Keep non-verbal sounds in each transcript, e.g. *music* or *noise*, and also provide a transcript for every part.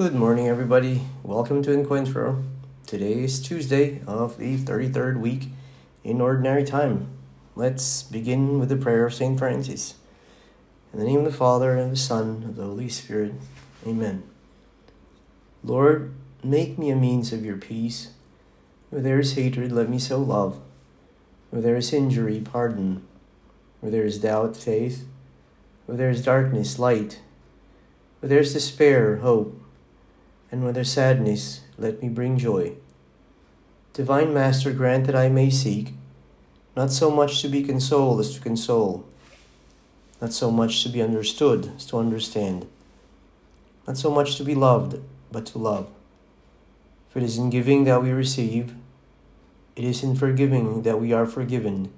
Good morning, everybody. Welcome to Encuentro. Today is Tuesday of the 33rd week in Ordinary Time. Let's begin with the prayer of St. Francis. In the name of the Father, and the Son, and of the Holy Spirit. Amen. Lord, make me a means of your peace. Where there is hatred, let me sow love. Where there is injury, pardon. Where there is doubt, faith. Where there is darkness, light. Where there is despair, hope and whether sadness, let me bring joy. Divine Master, grant that I may seek, not so much to be consoled as to console, not so much to be understood as to understand, not so much to be loved, but to love. For it is in giving that we receive, it is in forgiving that we are forgiven,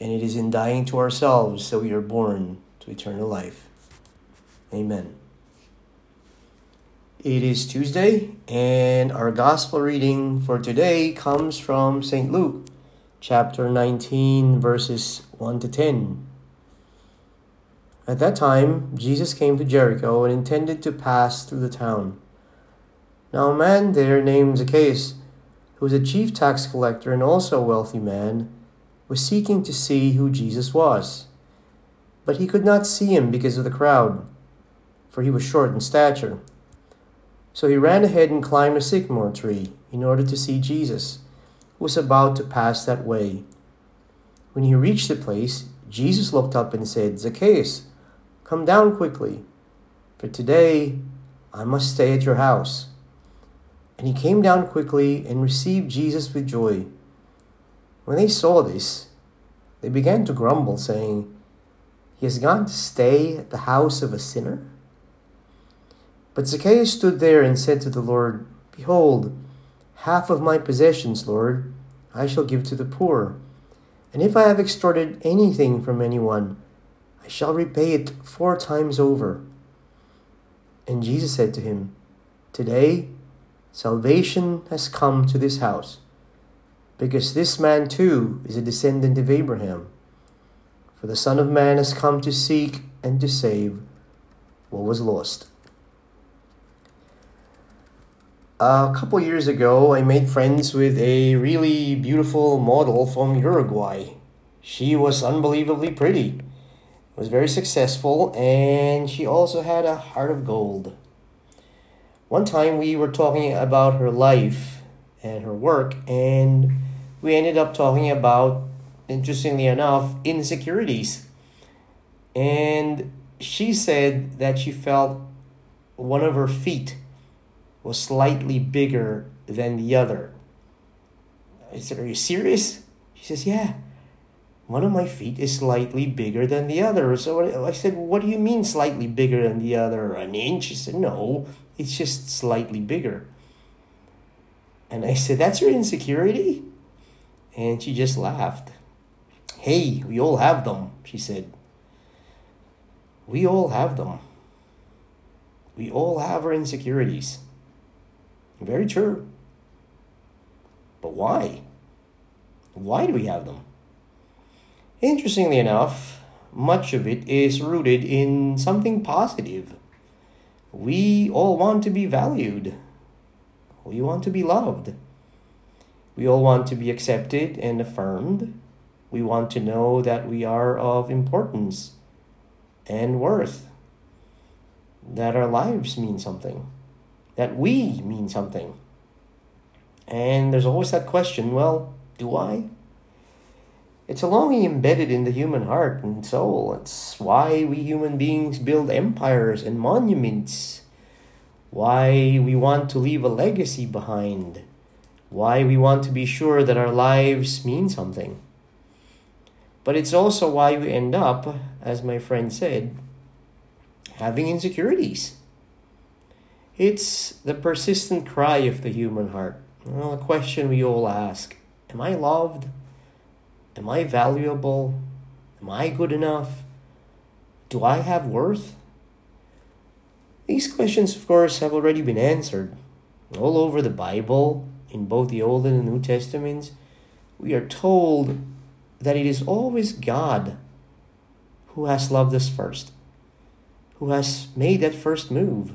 and it is in dying to ourselves that we are born to eternal life. Amen. It is Tuesday, and our gospel reading for today comes from St. Luke, chapter 19, verses 1 to 10. At that time, Jesus came to Jericho and intended to pass through the town. Now, a man there named Zacchaeus, who was a chief tax collector and also a wealthy man, was seeking to see who Jesus was. But he could not see him because of the crowd, for he was short in stature. So he ran ahead and climbed a sycamore tree in order to see Jesus, who was about to pass that way. When he reached the place, Jesus looked up and said, Zacchaeus, come down quickly, for today I must stay at your house. And he came down quickly and received Jesus with joy. When they saw this, they began to grumble, saying, He has gone to stay at the house of a sinner? But Zacchaeus stood there and said to the Lord, Behold, half of my possessions, Lord, I shall give to the poor. And if I have extorted anything from anyone, I shall repay it four times over. And Jesus said to him, Today salvation has come to this house, because this man too is a descendant of Abraham. For the Son of Man has come to seek and to save what was lost. A couple years ago, I made friends with a really beautiful model from Uruguay. She was unbelievably pretty, was very successful, and she also had a heart of gold. One time we were talking about her life and her work, and we ended up talking about, interestingly enough, insecurities. And she said that she felt one of her feet was slightly bigger than the other. I said, Are you serious? She says, Yeah. One of my feet is slightly bigger than the other. So I said, What do you mean slightly bigger than the other? An inch? She said, No, it's just slightly bigger. And I said, That's your insecurity? And she just laughed. Hey, we all have them, she said. We all have them. We all have our insecurities. Very true. But why? Why do we have them? Interestingly enough, much of it is rooted in something positive. We all want to be valued. We want to be loved. We all want to be accepted and affirmed. We want to know that we are of importance and worth, that our lives mean something that we mean something. And there's always that question well, do I? It's a longing embedded in the human heart and soul. It's why we human beings build empires and monuments. Why we want to leave a legacy behind. Why we want to be sure that our lives mean something. But it's also why we end up, as my friend said, having insecurities. It's the persistent cry of the human heart. Well, a question we all ask Am I loved? Am I valuable? Am I good enough? Do I have worth? These questions, of course, have already been answered. All over the Bible, in both the Old and the New Testaments, we are told that it is always God who has loved us first, who has made that first move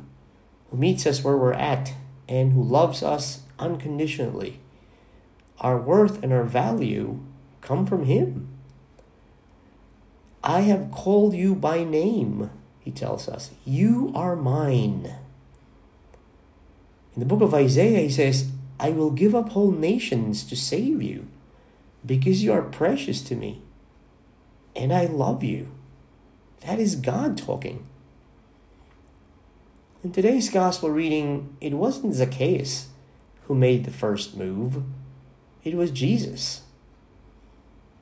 who meets us where we're at, and who loves us unconditionally. Our worth and our value come from Him. I have called you by name, He tells us. You are mine. In the book of Isaiah, He says, I will give up whole nations to save you because you are precious to me and I love you. That is God talking. In today's gospel reading, it wasn't Zacchaeus who made the first move, it was Jesus.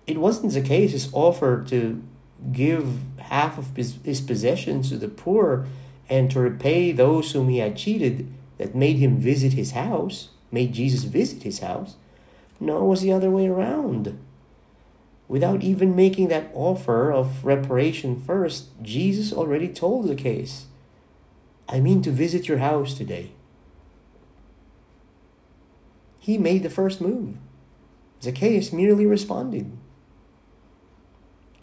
It wasn't Zacchaeus' offer to give half of his, his possessions to the poor and to repay those whom he had cheated that made him visit his house, made Jesus visit his house. No, it was the other way around. Without even making that offer of reparation first, Jesus already told Zacchaeus, I mean to visit your house today. He made the first move. Zacchaeus merely responded.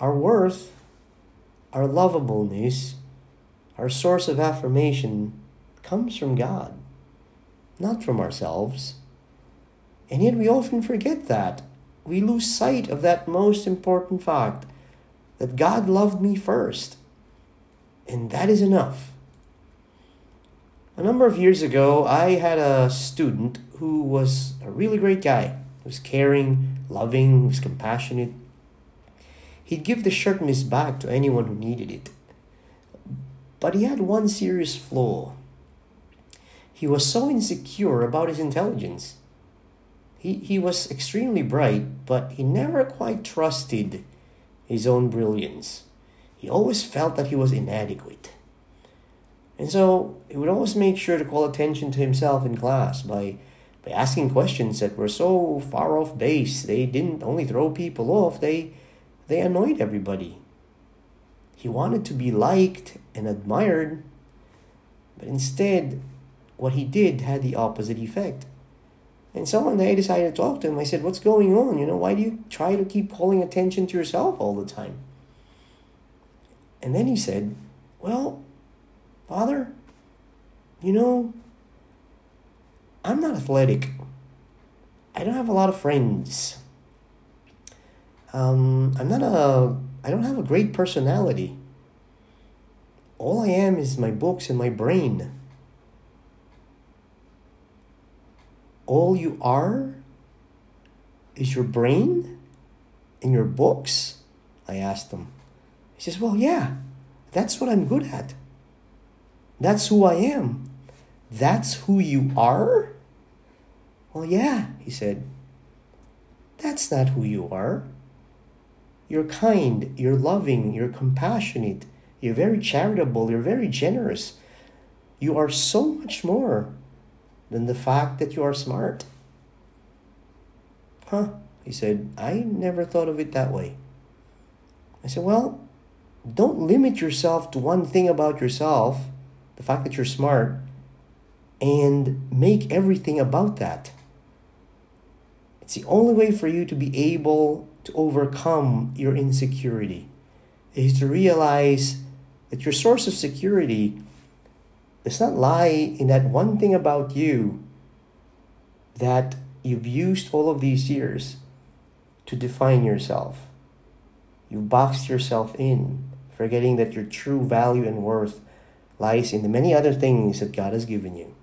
Our worth, our lovableness, our source of affirmation comes from God, not from ourselves. And yet we often forget that. We lose sight of that most important fact that God loved me first. And that is enough. A number of years ago, I had a student who was a really great guy. He was caring, loving, was compassionate. He'd give the shirt in his back to anyone who needed it. But he had one serious flaw. He was so insecure about his intelligence. He, he was extremely bright, but he never quite trusted his own brilliance. He always felt that he was inadequate. And so he would always make sure to call attention to himself in class by, by asking questions that were so far off base. They didn't only throw people off, they, they annoyed everybody. He wanted to be liked and admired, but instead, what he did had the opposite effect. And so one day I decided to talk to him. I said, What's going on? You know, why do you try to keep calling attention to yourself all the time? And then he said, Well, Father, you know, I'm not athletic. I don't have a lot of friends. Um, I'm not a. I don't have a great personality. All I am is my books and my brain. All you are is your brain and your books? I asked him. He says, Well, yeah, that's what I'm good at. That's who I am. That's who you are? Well, yeah, he said. That's not who you are. You're kind, you're loving, you're compassionate, you're very charitable, you're very generous. You are so much more than the fact that you are smart. Huh, he said, I never thought of it that way. I said, Well, don't limit yourself to one thing about yourself the fact that you're smart, and make everything about that. It's the only way for you to be able to overcome your insecurity is to realize that your source of security does not lie in that one thing about you that you've used all of these years to define yourself. You've boxed yourself in, forgetting that your true value and worth lies in the many other things that God has given you.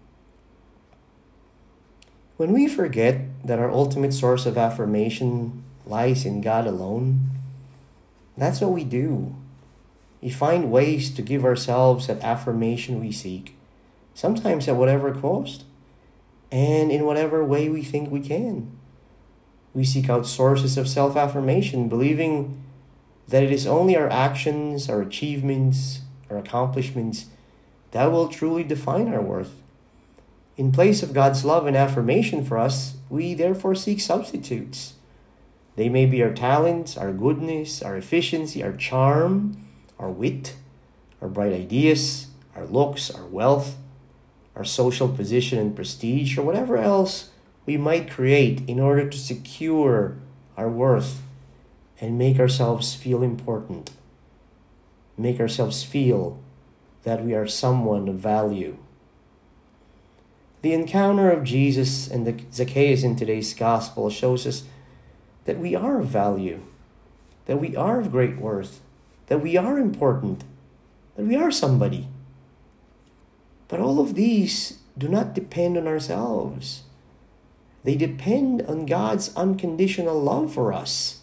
When we forget that our ultimate source of affirmation lies in God alone, that's what we do. We find ways to give ourselves that affirmation we seek, sometimes at whatever cost, and in whatever way we think we can. We seek out sources of self affirmation, believing that it is only our actions, our achievements, our accomplishments that will truly define our worth. In place of God's love and affirmation for us, we therefore seek substitutes. They may be our talents, our goodness, our efficiency, our charm, our wit, our bright ideas, our looks, our wealth, our social position and prestige, or whatever else we might create in order to secure our worth and make ourselves feel important, make ourselves feel that we are someone of value. The encounter of Jesus and the Zacchaeus in today's gospel shows us that we are of value, that we are of great worth, that we are important, that we are somebody. But all of these do not depend on ourselves. They depend on God's unconditional love for us,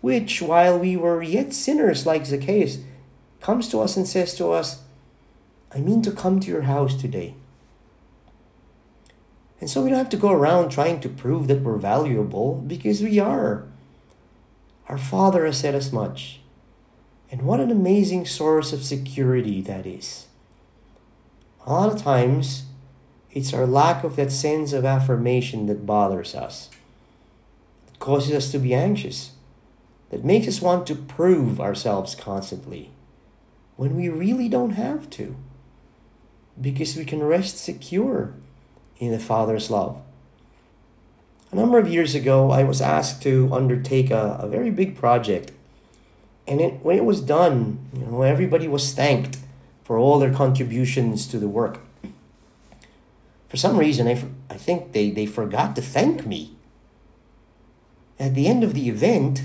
which, while we were yet sinners like Zacchaeus, comes to us and says to us, I mean to come to your house today. And so we don't have to go around trying to prove that we're valuable because we are. Our Father has said as much. And what an amazing source of security that is. A lot of times, it's our lack of that sense of affirmation that bothers us. It causes us to be anxious. That makes us want to prove ourselves constantly when we really don't have to. Because we can rest secure in the Father's love. A number of years ago, I was asked to undertake a, a very big project. And it, when it was done, you know, everybody was thanked for all their contributions to the work for some reason, I, I think they, they forgot to thank me. At the end of the event,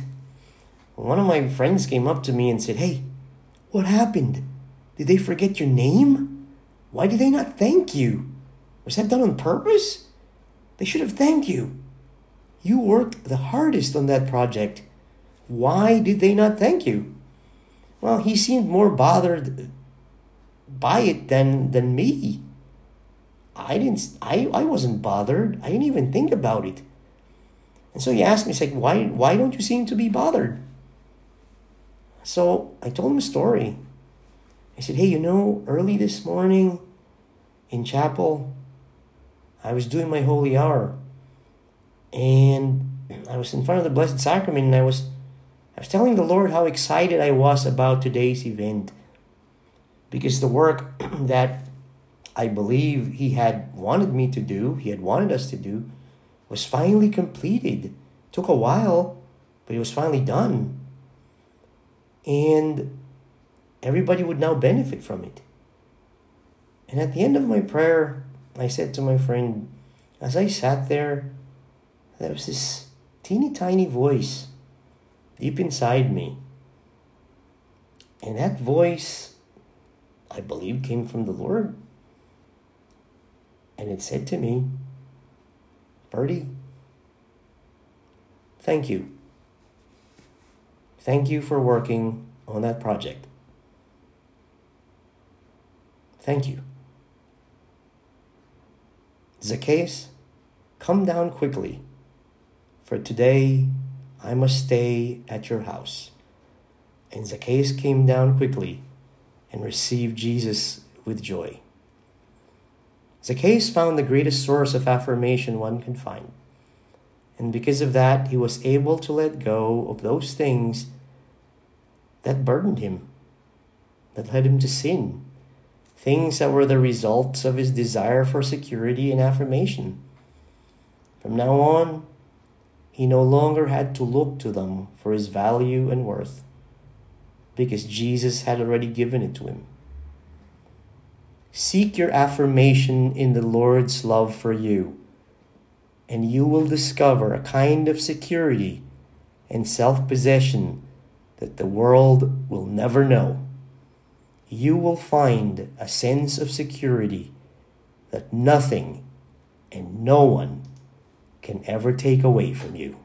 one of my friends came up to me and said, Hey, what happened? Did they forget your name? Why did they not thank you? Was that done on purpose? They should have thanked you. You worked the hardest on that project. Why did they not thank you? Well, he seemed more bothered by it than, than me. I didn't I, I wasn't bothered. I didn't even think about it. And so he asked me, he's like, why why don't you seem to be bothered? So I told him a story. I said, Hey, you know, early this morning in chapel, I was doing my holy hour. And I was in front of the Blessed Sacrament and I was I was telling the Lord how excited I was about today's event. Because the work *clears throat* that I believe he had wanted me to do, he had wanted us to do, was finally completed. Took a while, but it was finally done. And everybody would now benefit from it. And at the end of my prayer, I said to my friend, as I sat there, there was this teeny tiny voice deep inside me. And that voice, I believe, came from the Lord. And it said to me, Bertie, thank you. Thank you for working on that project. Thank you. Zacchaeus, come down quickly, for today I must stay at your house. And Zacchaeus came down quickly and received Jesus with joy. Zacchaeus found the greatest source of affirmation one can find. And because of that, he was able to let go of those things that burdened him, that led him to sin, things that were the results of his desire for security and affirmation. From now on, he no longer had to look to them for his value and worth, because Jesus had already given it to him. Seek your affirmation in the Lord's love for you, and you will discover a kind of security and self possession that the world will never know. You will find a sense of security that nothing and no one can ever take away from you.